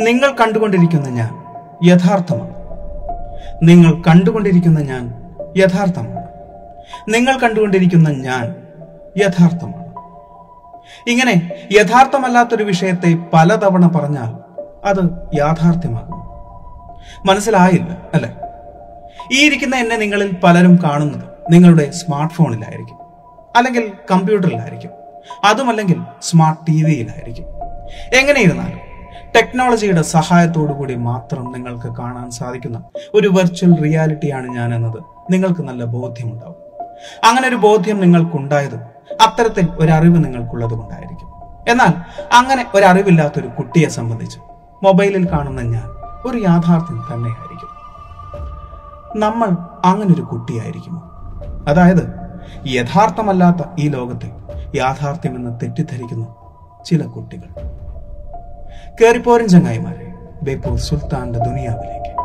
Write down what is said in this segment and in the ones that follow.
നിങ്ങൾ കണ്ടുകൊണ്ടിരിക്കുന്ന ഞാൻ യഥാർത്ഥമാണ്. നിങ്ങൾ കണ്ടുകൊണ്ടിരിക്കുന്ന ഞാൻ യഥാർത്ഥമാണ്. നിങ്ങൾ കണ്ടുകൊണ്ടിരിക്കുന്ന ഞാൻ യഥാർത്ഥമാണ്. ഇങ്ങനെ യഥാർത്ഥമല്ലാത്തൊരു വിഷയത്തെ പലതവണ പറഞ്ഞാൽ അത് യാഥാർത്ഥ്യമാകും മനസ്സിലായില്ല അല്ലെ? ഈ ഇരിക്കുന്ന എന്നെ നിങ്ങളിൽ പലരും കാണുന്നത് നിങ്ങളുടെ സ്മാർട്ട് ഫോണിലായിരിക്കും അല്ലെങ്കിൽ കമ്പ്യൂട്ടറിലായിരിക്കും അതുമല്ലെങ്കിൽ സ്മാർട്ട് ടി വിയിലായിരിക്കും. എങ്ങനെയിരുന്നാലും ടെക്നോളജിയുടെ കൂടി മാത്രം നിങ്ങൾക്ക് കാണാൻ സാധിക്കുന്ന ഒരു വെർച്വൽ റിയാലിറ്റിയാണ് ഞാൻ എന്നത് നിങ്ങൾക്ക് നല്ല ബോധ്യമുണ്ടാവും. അങ്ങനെ ഒരു ബോധ്യം നിങ്ങൾക്കുണ്ടായത് അത്തരത്തിൽ ഒരു അറിവ് നിങ്ങൾക്കുള്ളത് കൊണ്ടായിരിക്കും എന്നാൽ അങ്ങനെ ഒരു കുട്ടിയെ സംബന്ധിച്ച് മൊബൈലിൽ കാണുന്ന ഞാൻ ഒരു യാഥാർത്ഥ്യം തന്നെയായിരിക്കും. നമ്മൾ അങ്ങനെ ഒരു കുട്ടിയായിരിക്കുമോ? അതായത് യഥാർത്ഥമല്ലാത്ത ഈ ലോകത്തെ യാഥാർത്ഥ്യമെന്ന് തെറ്റിദ്ധരിക്കുന്ന ചില കുട്ടികൾ. കേറിപ്പോരൻ ചങ്ങായിമാരെ ബേപ്പൂർ സുൽത്താന്റെ ദുനിയാവിലേക്ക്.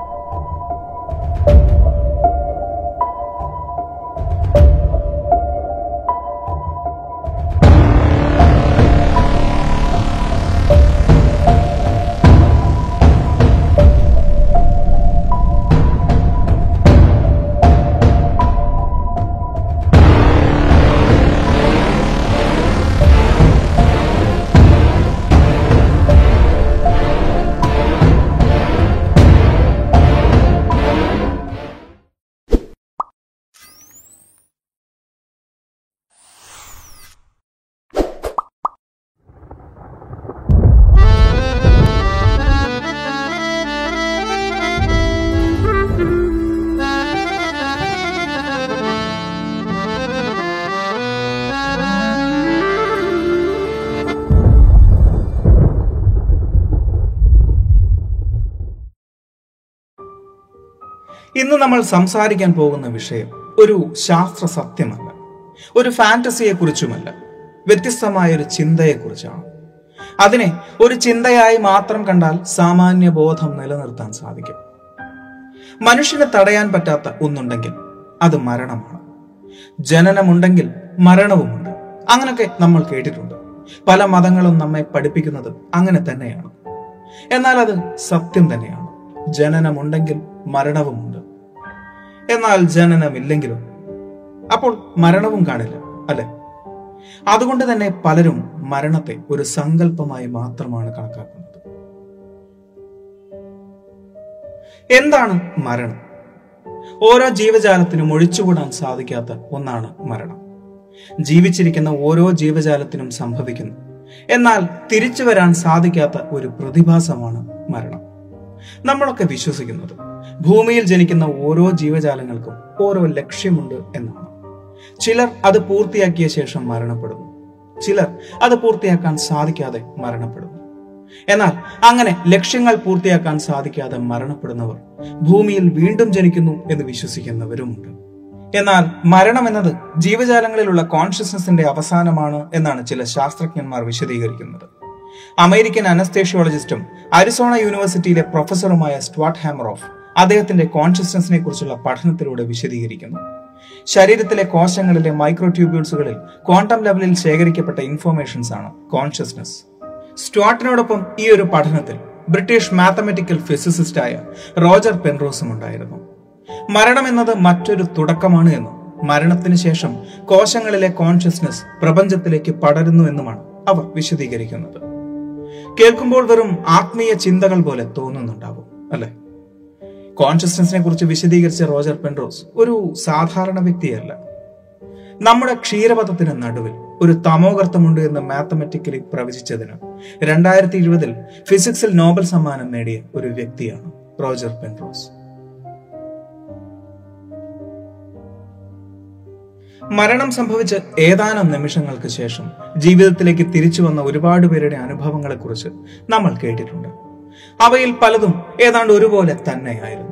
ഇന്ന് നമ്മൾ സംസാരിക്കാൻ പോകുന്ന വിഷയം ഒരു ശാസ്ത്ര സത്യമല്ല. ഒരു ഫാന്റസിയെ കുറിച്ചുമല്ല വ്യത്യസ്തമായ ഒരു ചിന്തയെക്കുറിച്ചാണ്. അതിനെ ഒരു ചിന്തയായി മാത്രം കണ്ടാൽ സാമാന്യ ബോധം നിലനിർത്താൻ സാധിക്കും. മനുഷ്യനെ തടയാൻ പറ്റാത്ത ഒന്നുണ്ടെങ്കിൽ അത് മരണമാണ്. ജനനമുണ്ടെങ്കിൽ മരണവുമുണ്ട്. അങ്ങനൊക്കെ നമ്മൾ കേട്ടിട്ടുണ്ട്. പല മതങ്ങളും നമ്മെ പഠിപ്പിക്കുന്നത് അങ്ങനെ തന്നെയാണ്. എന്നാൽ അത് സത്യം തന്നെയാണ്. ജനനമുണ്ടെങ്കിൽ മരണവുമുണ്ട്. എന്നാൽ ജനനമില്ലെങ്കിലും അപ്പോൾ മരണവും കാണില്ല അല്ലെ? അതുകൊണ്ട് തന്നെ പലരും മരണത്തെ ഒരു സങ്കല്പമായി മാത്രമാണ് കണക്കാക്കുന്നത്. എന്താണ് മരണം? ഓരോ ജീവജാലത്തിനും ഒഴിച്ചുകൂടാൻ സാധിക്കാത്ത ഒന്നാണ് മരണം. ജീവിച്ചിരിക്കുന്ന ഓരോ ജീവജാലത്തിനും സംഭവിക്കുന്നു. എന്നാൽ തിരിച്ചു വരാൻ സാധിക്കാത്ത ഒരു പ്രതിഭാസമാണ് മരണം. നമ്മളൊക്കെ വിശ്വസിക്കുന്നത് ഭൂമിയിൽ ജനിക്കുന്ന ഓരോ ജീവജാലങ്ങൾക്കും ഓരോ ലക്ഷ്യമുണ്ട് എന്നാണ്. ചിലർ അത് പൂർത്തിയാക്കിയ ശേഷം മരണപ്പെടുന്നു. ചിലർ അത് പൂർത്തിയാക്കാൻ സാധിക്കാതെ മരണപ്പെടുന്നു. എന്നാൽ അങ്ങനെ ലക്ഷ്യങ്ങൾ പൂർത്തിയാക്കാൻ സാധിക്കാതെ മരണപ്പെടുന്നവർ ഭൂമിയിൽ വീണ്ടും ജനിക്കുന്നു എന്ന് വിശ്വസിക്കുന്നവരുമുണ്ട്. എന്നാൽ മരണം എന്നത് ജീവജാലങ്ങളിലുള്ള കോൺഷ്യസ്നസിന്റെ അവസാനമാണ് എന്നാണ് ചില ശാസ്ത്രജ്ഞന്മാർ വിശദീകരിക്കുന്നത്. അമേരിക്കൻ അനസ്തേഷ്യോളജിസ്റ്റും അരിസോണ യൂണിവേഴ്സിറ്റിയിലെ പ്രൊഫസറുമായ സ്ട്വാട്ട് ഹാമറോഫ് അദ്ദേഹത്തിന്റെ കോൺഷ്യസ്നസിനെ കുറിച്ചുള്ള പഠനത്തിലൂടെ വിശദീകരിക്കുന്നു. ശരീരത്തിലെ കോശങ്ങളിലെ മൈക്രോ ട്യൂബ്യൂൾസുകളിൽ ക്വാണ്ടം ലെവലിൽ ശേഖരിക്കപ്പെട്ട ഇൻഫോർമേഷൻസ് ആണ് കോൺഷ്യസ്നസ് സ്റ്റോട്ടിനോടൊപ്പം ഈ ഒരു പഠനത്തിൽ ബ്രിട്ടീഷ് മാത്തമെറ്റിക്കൽ ആയ റോജർ പെൻറോസും ഉണ്ടായിരുന്നു. മരണം എന്നത് മറ്റൊരു തുടക്കമാണ് എന്നും മരണത്തിന് ശേഷം കോശങ്ങളിലെ കോൺഷ്യസ്നസ് പ്രപഞ്ചത്തിലേക്ക് പടരുന്നു എന്നുമാണ് അവർ വിശദീകരിക്കുന്നത്. കേൾക്കുമ്പോൾ വെറും ആത്മീയ ചിന്തകൾ പോലെ തോന്നുന്നുണ്ടാവും അല്ലെ? കോൺഷ്യസ്നസിനെ കുറിച്ച് വിശദീകരിച്ച റോജർ പെൻറോസ് ഒരു സാധാരണ വ്യക്തിയല്ല. നമ്മുടെ ക്ഷീരപഥത്തിന് നടുവിൽ ഒരു തമോഗർത്തമുണ്ട് എന്ന് മാത്തമെറ്റിക്കലി പ്രവചിച്ചതിന് രണ്ടായിരത്തി ഇരുപതിൽ ഫിസിക്സിൽ നോബൽ സമ്മാനം നേടിയ ഒരു വ്യക്തിയാണ് റോജർ പെൻറോസ് മരണം സംഭവിച്ച് ഏതാനും നിമിഷങ്ങൾക്ക് ശേഷം ജീവിതത്തിലേക്ക് തിരിച്ചു വന്ന ഒരുപാട് പേരുടെ അനുഭവങ്ങളെക്കുറിച്ച് നമ്മൾ കേട്ടിട്ടുണ്ട്. അവയിൽ പലതും ഏതാണ്ട് ഒരുപോലെ തന്നെയായിരുന്നു.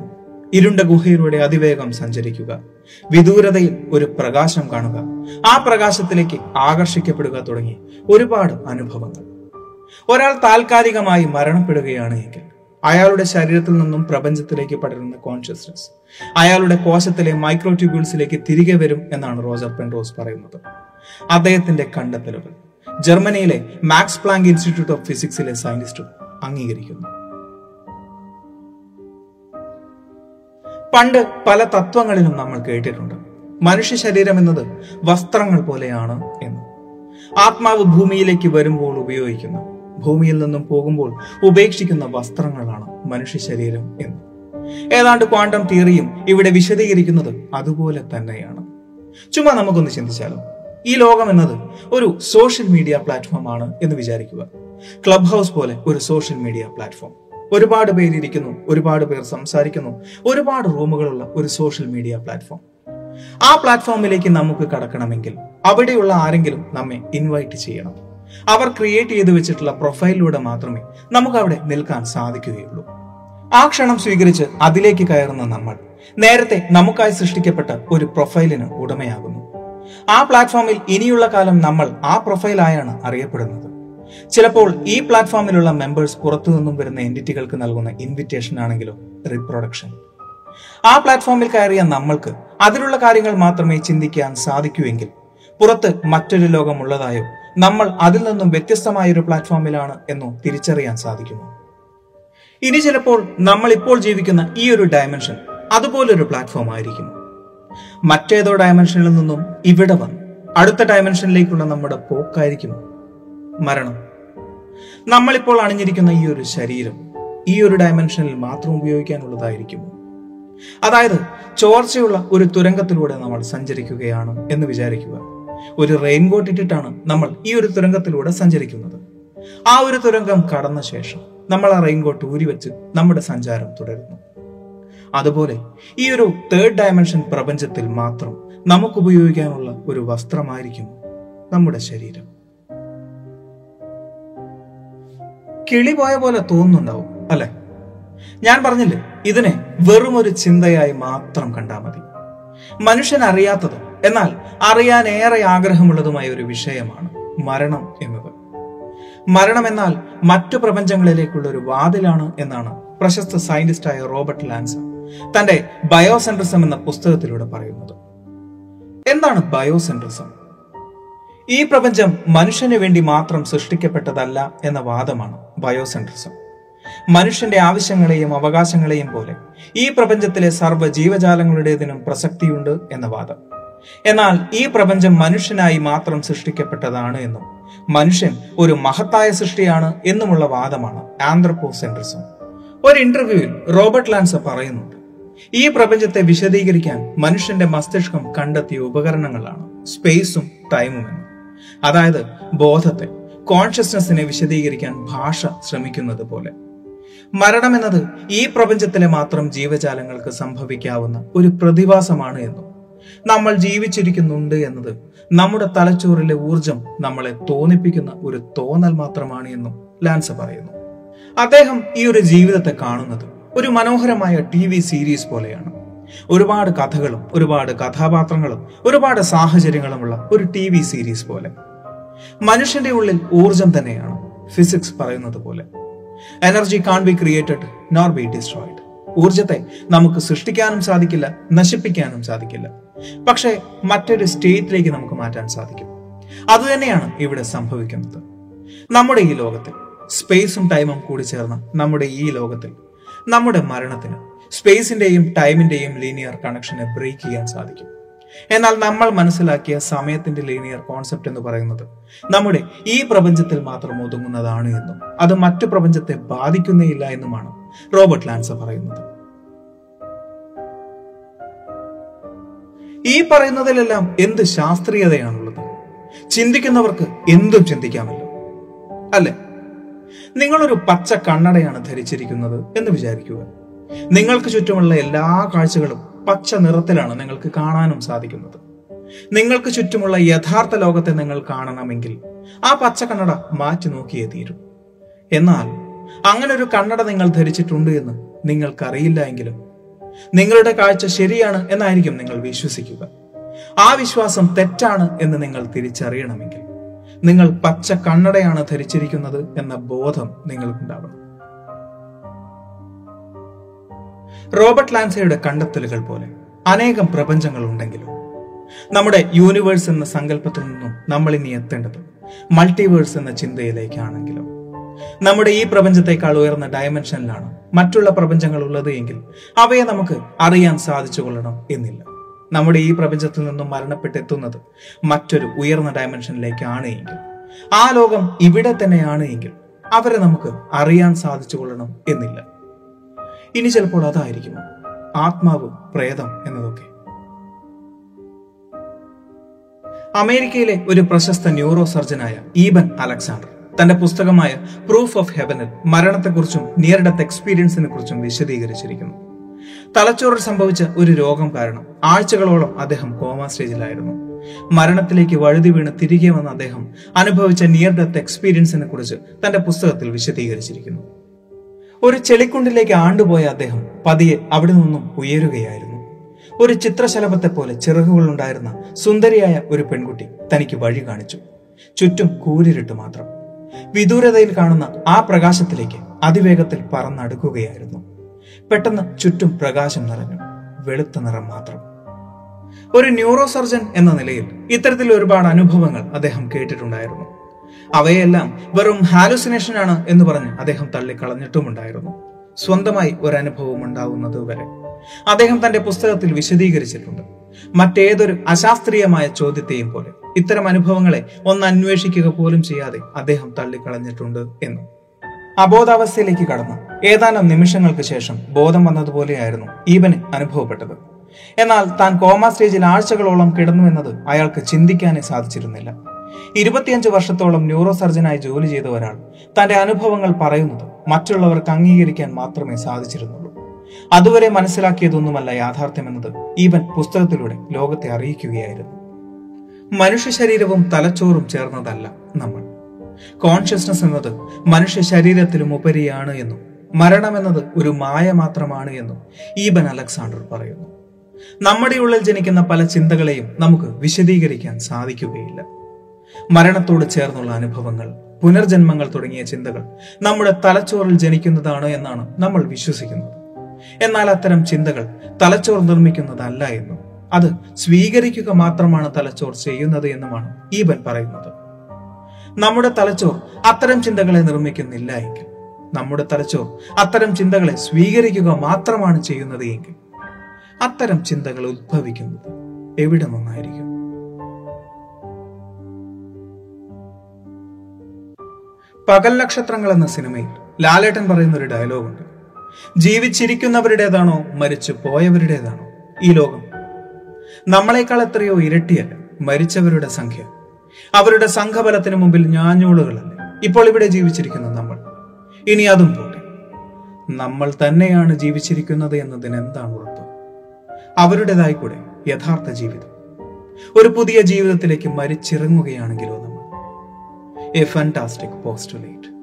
ഇരുണ്ട ഗുഹയിലൂടെ അതിവേഗം സഞ്ചരിക്കുക. വിദൂരതയിൽ ഒരു പ്രകാശം കാണുക. ആ പ്രകാശത്തിലേക്ക് ആകർഷിക്കപ്പെടുക തുടങ്ങി ഒരുപാട് അനുഭവങ്ങൾ. ഒരാൾ താൽക്കാലികമായി മരണപ്പെടുകയാണ് എങ്കിൽ അയാളുടെ ശരീരത്തിൽ നിന്നും പ്രപഞ്ചത്തിലേക്ക് പടരുന്ന കോൺഷ്യസ്നസ് അയാളുടെ കോശത്തിലെ മൈക്രോട്യൂബ്യൂൾസിലേക്ക് തിരികെ വരും എന്നാണ് റോജർ പെൻറോസ് പറയുന്നത്. അദ്ദേഹത്തിന്റെ കണ്ടെത്തലുകൾ ജർമ്മനിയിലെ മാക്സ് പ്ലാങ്ക് ഇൻസ്റ്റിറ്റ്യൂട്ട് ഓഫ് ഫിസിക്സിലെ സയന്റിസ്റ്റും അംഗീകരിക്കുന്നു. പണ്ട് പല തത്വങ്ങളിലും നമ്മൾ കേട്ടിട്ടുണ്ട്. മനുഷ്യ ശരീരം എന്നത് വസ്ത്രങ്ങൾ പോലെയാണ് എന്ന്. ആത്മാവ് ഭൂമിയിലേക്ക് വരുമ്പോൾ ഉപയോഗിക്കുന്ന ഭൂമിയിൽ നിന്നും പോകുമ്പോൾ ഉപേക്ഷിക്കുന്ന വസ്ത്രങ്ങളാണ് മനുഷ്യ ശരീരം എന്ന്. ഏതാണ്ട് ക്വാണ്ടം തിയറിയും ഇവിടെ വിശദീകരിക്കുന്നത് അതുപോലെ തന്നെയാണ്. ചുമ്മാ നമുക്കൊന്ന് ചിന്തിച്ചാലോ? ഈ ലോകം എന്നത് ഒരു സോഷ്യൽ മീഡിയ പ്ലാറ്റ്ഫോം ആണ് എന്ന് വിചാരിക്കുക. ക്ലബ് ഹൗസ് പോലെ ഒരു സോഷ്യൽ മീഡിയ പ്ലാറ്റ്ഫോം. ഒരുപാട് പേര് ഇരിക്കുന്നു ഒരുപാട് പേർ സംസാരിക്കുന്നു ഒരുപാട് റൂമുകളുള്ള ഒരു സോഷ്യൽ മീഡിയ പ്ലാറ്റ്ഫോം. ആ പ്ലാറ്റ്ഫോമിലേക്ക് നമുക്ക് കടക്കണമെങ്കിൽ അവിടെയുള്ള ആരെങ്കിലും നമ്മെ ഇൻവൈറ്റ് ചെയ്യണം. അവർ ക്രിയേറ്റ് ചെയ്തു വെച്ചിട്ടുള്ള പ്രൊഫൈലിലൂടെ മാത്രമേ നമുക്ക് അവിടെ നിൽക്കാൻ സാധിക്കുകയുള്ളൂ. ആ ക്ഷണം സ്വീകരിച്ച് അതിലേക്ക് കയറുന്ന നമ്മൾ നേരത്തെ നമുക്കായി സൃഷ്ടിക്കപ്പെട്ട ഒരു പ്രൊഫൈലിന് ഉടമയാകുന്നു. ആ പ്ലാറ്റ്ഫോമിൽ ഇനിയുള്ള കാലം നമ്മൾ ആ പ്രൊഫൈലായാണ് അറിയപ്പെടുന്നത്. ചിലപ്പോൾ ഈ പ്ലാറ്റ്ഫോമിലുള്ള മെമ്പേഴ്സ് പുറത്തു നിന്നും വരുന്ന എന്റിറ്റികൾക്ക് നൽകുന്ന ഇൻവിറ്റേഷൻ ആണെങ്കിലോ റീപ്രൊഡക്ഷൻ ആ പ്ലാറ്റ്ഫോമിൽ കയറിയ നമ്മൾക്ക് അതിലുള്ള കാര്യങ്ങൾ മാത്രമേ ചിന്തിക്കാൻ സാധിക്കൂവെങ്കിൽ പുറത്ത് മറ്റൊരു ലോകമുള്ളതായോ നമ്മൾ അതിൽ നിന്നും വ്യത്യസ്തമായ ഒരു പ്ലാറ്റ്ഫോമിലാണ് എന്നോ തിരിച്ചറിയാൻ സാധിക്കുന്നു ഇനി ചിലപ്പോൾ നമ്മൾ ഇപ്പോൾ ജീവിക്കുന്ന ഈ ഒരു ഡയമെൻഷൻ അതുപോലൊരു പ്ലാറ്റ്ഫോം ആയിരിക്കും. മറ്റേതോ ഡയമെൻഷനിൽ നിന്നും ഇവിടെ വന്ന് അടുത്ത ഡയമെൻഷനിലേക്കുള്ള നമ്മുടെ പോക്കായിരിക്കും മരണം. നമ്മളിപ്പോൾ അണിഞ്ഞിരിക്കുന്ന ഈ ഒരു ശരീരം ഈ ഒരു ഡയമെൻഷനിൽ മാത്രം ഉപയോഗിക്കാനുള്ളതായിരിക്കുമോ? അതായത് ചോർച്ചയുള്ള ഒരു തുരങ്കത്തിലൂടെ നമ്മൾ സഞ്ചരിക്കുകയാണ് എന്ന് വിചാരിക്കുക. ഒരു റെയിൻകോട്ട് ഇട്ടിട്ടാണ് നമ്മൾ ഈ ഒരു തുരങ്കത്തിലൂടെ സഞ്ചരിക്കുന്നത്. ആ ഒരു തുരങ്കം കടന്ന ശേഷം നമ്മൾ ആ റെയിൻകോട്ട് ഊരിവെച്ച് നമ്മുടെ സഞ്ചാരം തുടരുന്നു. അതുപോലെ ഈ ഒരു തേർഡ് ഡയമെൻഷൻ പ്രപഞ്ചത്തിൽ മാത്രം നമുക്ക് ഉപയോഗിക്കാനുള്ള ഒരു വസ്ത്രമായിരിക്കും നമ്മുടെ ശരീരം. കിളി പോയ പോലെ തോന്നുന്നുണ്ടാവും അല്ലെ? ഞാൻ പറഞ്ഞില്ലേ ഇതിനെ വെറും ഒരു ചിന്തയായി മാത്രം കണ്ടാൽ മതി. മനുഷ്യൻ അറിയാത്തതും എന്നാൽ അറിയാൻ ഏറെ ആഗ്രഹമുള്ളതുമായ ഒരു വിഷയമാണ് മരണം എന്നത്. മരണം എന്നാൽ മറ്റു പ്രപഞ്ചങ്ങളിലേക്കുള്ള ഒരു വാതിലാണ് എന്നാണ് പ്രശസ്ത സയന്റിസ്റ്റായ റോബർട്ട് ലാൻസ തന്റെ ബയോസെൻട്രിസം എന്ന പുസ്തകത്തിലൂടെ പറയുന്നത്. എന്താണ് ബയോസെൻട്രിസം? ഈ പ്രപഞ്ചം മനുഷ്യന് വേണ്ടി മാത്രം സൃഷ്ടിക്കപ്പെട്ടതല്ല എന്ന വാദമാണ് ബയോസെൻട്രിസം. മനുഷ്യന്റെ ആവശ്യങ്ങളെയും അവകാശങ്ങളെയും പോലെ ഈ പ്രപഞ്ചത്തിലെ സർവ ജീവജാലങ്ങളുടേതിനും പ്രസക്തിയുണ്ട് എന്ന വാദം. എന്നാൽ ഈ പ്രപഞ്ചം മനുഷ്യനായി മാത്രം സൃഷ്ടിക്കപ്പെട്ടതാണ് എന്നും മനുഷ്യൻ ഒരു മഹത്തായ സൃഷ്ടിയാണ് എന്നുമുള്ള വാദമാണ് ആന്ത്രപ്പോസെൻട്രിസം. ഒരു ഇന്റർവ്യൂവിൽ റോബർട്ട് ലാൻസ പറയുന്നുണ്ട് ഈ പ്രപഞ്ചത്തെ വിശദീകരിക്കാൻ മനുഷ്യന്റെ മസ്തിഷ്കം കണ്ടെത്തിയ ഉപകരണങ്ങളാണ് സ്പേസും ടൈമും അതായത് ബോധത്തെ കോൺഷ്യസ്നെസ്സിനെ വിശദീകരിക്കാൻ ഭാഷ ശ്രമിക്കുന്നത് പോലെ. മരണം എന്നത് ഈ പ്രപഞ്ചത്തിലെ മാത്രം ജീവജാലങ്ങൾക്ക് സംഭവിക്കാവുന്ന ഒരു പ്രതിഭാസമാണ് എന്നും നമ്മൾ ജീവിച്ചിരിക്കുന്നുണ്ട് എന്നത് നമ്മുടെ തലച്ചോറിലെ ഊർജം നമ്മളെ തോന്നിപ്പിക്കുന്ന ഒരു തോന്നൽ മാത്രമാണ് എന്നും ലാൻസ പറയുന്നു. അദ്ദേഹം ഈ ഒരു ജീവിതത്തെ കാണുന്നത് ഒരു മനോഹരമായ ടി വി സീരീസ് പോലെയാണ്. ഒരുപാട് കഥകളും ഒരുപാട് കഥാപാത്രങ്ങളും ഒരുപാട് സാഹചര്യങ്ങളുമുള്ള ഒരു ടി വി സീരീസ് പോലെ. മനുഷ്യന്റെ ഉള്ളിൽ ഊർജം തന്നെയാണ്. ഫിസിക്സ് പറയുന്നത് പോലെ. Energy can be created nor be destroyed ഊർജത്തെ നമുക്ക് സൃഷ്ടിക്കാനും സാധിക്കില്ല നശിപ്പിക്കാനും സാധിക്കില്ല. പക്ഷേ മറ്റൊരു സ്റ്റേറ്റിലേക്ക് നമുക്ക് മാറ്റാൻ സാധിക്കും. അതുതന്നെയാണ് ഇവിടെ സംഭവിക്കുന്നത്. നമ്മുടെ ഈ ലോകത്തിൽ സ്പേസും ടൈമും കൂടി ചേർന്ന നമ്മുടെ ഈ ലോകത്തിൽ നമ്മുടെ മരണത്തിന് സ്പേസിന്റെയും ടൈമിന്റെയും ലീനിയർ കണക്ഷനെ ബ്രേക്ക് ചെയ്യാൻ സാധിക്കും. എന്നാൽ നമ്മൾ മനസ്സിലാക്കിയ സമയത്തിന്റെ ലീനിയർ കോൺസെപ്റ്റ് എന്ന് പറയുന്നത് നമ്മുടെ ഈ പ്രപഞ്ചത്തിൽ മാത്രം ഒതുങ്ങുന്നതാണ് എന്നും അത് മറ്റു പ്രപഞ്ചത്തെ ബാധിക്കുന്നേയില്ല എന്നുമാണ് റോബർട്ട് ലാൻസ പറയുന്നത്. ഈ പറയുന്നതിലെല്ലാം എന്ത് ശാസ്ത്രീയതയാണുള്ളത്? ചിന്തിക്കുന്നവർക്ക് എന്തും ചിന്തിക്കാമല്ലോ. അല്ലെ? നിങ്ങളൊരു പച്ച കണ്ണടയാണ് ധരിച്ചിരിക്കുന്നത് എന്ന് വിചാരിക്കുക. നിങ്ങൾക്ക് ചുറ്റുമുള്ള എല്ലാ കാഴ്ചകളും പച്ച നിറത്തിലാണ് നിങ്ങൾക്ക് കാണാനും സാധിക്കുന്നത്. നിങ്ങൾക്ക് ചുറ്റുമുള്ള യഥാർത്ഥ ലോകത്തെ നിങ്ങൾ കാണണമെങ്കിൽ ആ പച്ച കണ്ണട മാറ്റി നോക്കിയേ തീരും. എന്നാൽ അങ്ങനെ ഒരു കണ്ണട നിങ്ങൾ ധരിച്ചിട്ടുണ്ട് എന്ന് നിങ്ങൾക്കറിയില്ല എങ്കിലും നിങ്ങളുടെ കാഴ്ച ശരിയാണ് എന്നായിരിക്കും നിങ്ങൾ വിശ്വസിക്കുക. ആ വിശ്വാസം തെറ്റാണ് എന്ന് നിങ്ങൾ തിരിച്ചറിയണമെങ്കിൽ നിങ്ങൾ പച്ച കണ്ണടയാണ് ധരിച്ചിരിക്കുന്നത് എന്ന ബോധം നിങ്ങൾക്കുണ്ടാവണം. റോബർട്ട് ലാൻസയുടെ കണ്ടെത്തലുകൾ പോലെ അനേകം പ്രപഞ്ചങ്ങൾ ഉണ്ടെങ്കിലും നമ്മുടെ യൂണിവേഴ്സ് എന്ന സങ്കല്പത്തിൽ നിന്നും നമ്മൾ ഇനി എത്തേണ്ടത് മൾട്ടിവേഴ്സ് എന്ന ചിന്തയിലേക്കാണെങ്കിലും. നമ്മുടെ ഈ പ്രപഞ്ചത്തെക്കാൾ ഉയർന്ന ഡയമെൻഷനിലാണ് മറ്റുള്ള പ്രപഞ്ചങ്ങൾ ഉള്ളത് എങ്കിൽ അവയെ നമുക്ക് അറിയാൻ സാധിച്ചു കൊള്ളണം എന്നില്ല. നമ്മുടെ ഈ പ്രപഞ്ചത്തിൽ നിന്നും മരണപ്പെട്ടെത്തുന്നത് മറ്റൊരു ഉയർന്ന ഡയമെൻഷനിലേക്കാണ് എങ്കിൽ. ആ ലോകം ഇവിടെ തന്നെയാണ് എങ്കിൽ അവരെ നമുക്ക് അറിയാൻ സാധിച്ചു കൊള്ളണം എന്നില്ല. ഇനി ചിലപ്പോൾ അതായിരിക്കും. ആത്മാവ് പ്രേതം എന്നതൊക്കെ. അമേരിക്കയിലെ ഒരു പ്രശസ്ത ന്യൂറോ സർജനായ ഈബൻ അലക്സാണ്ടർ തന്റെ പുസ്തകമായ പ്രൂഫ് ഓഫ് ഹെവനിൽ മരണത്തെക്കുറിച്ചും നിയർ ഡെത്ത് എക്സ്പീരിയൻസിനെ കുറിച്ചും വിശദീകരിച്ചിരിക്കുന്നു. തലച്ചോറിൽ സംഭവിച്ച ഒരു രോഗം കാരണം ആഴ്ചകളോളം അദ്ദേഹം കോമ സ്റ്റേജിലായിരുന്നു. മരണത്തിലേക്ക് വഴുതി വീണ് തിരികെ വന്ന അദ്ദേഹം അനുഭവിച്ച നിയർ ഡെത്ത് എക്സ്പീരിയൻസിനെ കുറിച്ച് തന്റെ പുസ്തകത്തിൽ വിശദീകരിച്ചിരിക്കുന്നു. ഒരു ചെളിക്കുണ്ടിലേക്ക് ആണ്ടുപോയ അദ്ദേഹം പതിയെ അവിടെ നിന്നും ഉയരുകയായിരുന്നു. ഒരു ചിത്രശലഭത്തെ പോലെ ചിറകുകൾ ഉണ്ടായിരുന്ന സുന്ദരിയായ ഒരു പെൺകുട്ടി തനിക്ക് വഴി കാണിച്ചു. ചുറ്റും കൂരിരുട്ട് മാത്രം. വിദൂരതയിൽ കാണുന്ന ആ പ്രകാശത്തിലേക്ക് അതിവേഗത്തിൽ പറന്നടുക്കുകയായിരുന്നു. പെട്ടെന്ന് ചുറ്റും പ്രകാശം നിറഞ്ഞു. വെളുത്ത നിറം മാത്രം. ഒരു ന്യൂറോ സർജൻ എന്ന നിലയിൽ ഇത്തരത്തിൽ ഒരുപാട് അനുഭവങ്ങൾ അദ്ദേഹം കേട്ടിട്ടുണ്ടായിരുന്നു. അവയെല്ലാം വെറും ഹാലുസിനേഷൻ ആണ് എന്ന് പറഞ്ഞ് അദ്ദേഹം തള്ളിക്കളഞ്ഞിട്ടുമുണ്ടായിരുന്നു സ്വന്തമായി ഒരു അനുഭവം ഉണ്ടാവുന്നത് വരെ. അദ്ദേഹം തന്റെ പുസ്തകത്തിൽ വിശദീകരിച്ചിട്ടുണ്ട്. മറ്റേതൊരു അശാസ്ത്രീയമായ ചോദ്യത്തെയും പോലെ. ഇത്തരം അനുഭവങ്ങളെ ഒന്ന് അന്വേഷിക്കുക പോലും ചെയ്യാതെ അദ്ദേഹം തള്ളിക്കളഞ്ഞിട്ടുണ്ട് എന്ന്. അബോധാവസ്ഥയിലേക്ക് കടന്നു. ഏതാനും നിമിഷങ്ങൾക്ക് ശേഷം ബോധം വന്നതുപോലെയായിരുന്നു ഈവന് അനുഭവപ്പെട്ടത്. എന്നാൽ താൻ കോമ സ്റ്റേജിൽ ആഴ്ചകളോളം കിടന്നു എന്നത് അയാൾക്ക് ചിന്തിക്കാനേ സാധിച്ചിരുന്നില്ല. ഇരുപത്തിയഞ്ച് വർഷത്തോളം ന്യൂറോ സർജനായി ജോലി ചെയ്ത ഒരാൾ തന്റെ അനുഭവങ്ങൾ പറയുന്നത് മറ്റുള്ളവർക്ക് അംഗീകരിക്കാൻ മാത്രമേ സാധിച്ചിരുന്നുള്ളൂ. അതുവരെ മനസ്സിലാക്കിയതൊന്നുമല്ല യാഥാർത്ഥ്യമെന്നത് ഈവൻ പുസ്തകത്തിലൂടെ ലോകത്തെ അറിയിക്കുകയായിരുന്നു. മനുഷ്യ ശരീരവും തലച്ചോറും ചേർന്നതല്ല നമ്മൾ. കോൺഷ്യസ്നസ് എന്നത് മനുഷ്യ ശരീരത്തിലും ഉപരിയാണ് എന്നും മരണമെന്നത് ഒരു മായ മാത്രമാണ് എന്നും ഈബൻ അലക്സാണ്ടർ പറയുന്നു. നമ്മുടെ ഉള്ളിൽ ജനിക്കുന്ന പല ചിന്തകളെയും നമുക്ക് വിശദീകരിക്കാൻ സാധിക്കുകയില്ല. മരണത്തോട് ചേർന്നുള്ള അനുഭവങ്ങൾ പുനർജന്മങ്ങൾ തുടങ്ങിയ ചിന്തകൾ നമ്മുടെ തലച്ചോറിൽ ജനിക്കുന്നതാണ് എന്നാണ് നമ്മൾ വിശ്വസിക്കുന്നത്. എന്നാൽ അത്തരം ചിന്തകൾ തലച്ചോർ നിർമ്മിക്കുന്നതല്ല എന്നും അത് സ്വീകരിക്കുക മാത്രമാണ് തലച്ചോർ ചെയ്യുന്നത് എന്നുമാണ് ഈബൻ പറയുന്നത്. നമ്മുടെ തലച്ചോർ അത്തരം ചിന്തകളെ നിർമ്മിക്കുന്നില്ല എങ്കിൽ നമ്മുടെ തലച്ചോർ അത്തരം ചിന്തകളെ സ്വീകരിക്കുക മാത്രമാണ് ചെയ്യുന്നത് എങ്കിൽ അത്തരം ചിന്തകൾ ഉദ്ഭവിക്കുന്നത് എവിടെ നിന്നായിരിക്കും? പകൽ നക്ഷത്രങ്ങൾ എന്ന സിനിമയിൽ ലാലേട്ടൻ പറയുന്ന ഒരു ഡയലോഗുണ്ട്. ജീവിച്ചിരിക്കുന്നവരുടേതാണോ മരിച്ചു പോയവരുടേതാണോ ഈ ലോകം? നമ്മളെക്കാൾ എത്രയോ ഇരട്ടിയല്ല മരിച്ചവരുടെ സംഖ്യ. അവരുടെ സംഘബലത്തിന് മുമ്പിൽ ഞാഞ്ഞൂളുകളല്ലേ. ഇപ്പോൾ ഇവിടെ ജീവിച്ചിരിക്കുന്ന നമ്മൾ. ഇനി അതും പോട്ടെ. നമ്മൾ തന്നെയാണ് ജീവിച്ചിരിക്കുന്നത് എന്നതിന് എന്താണ് ഉറപ്പ്? അവരുടേതായിക്കൂടെ യഥാർത്ഥ ജീവിതം. ഒരു പുതിയ ജീവിതത്തിലേക്ക് മരിച്ചിറങ്ങുകയാണെങ്കിലോ a fantastic postulate.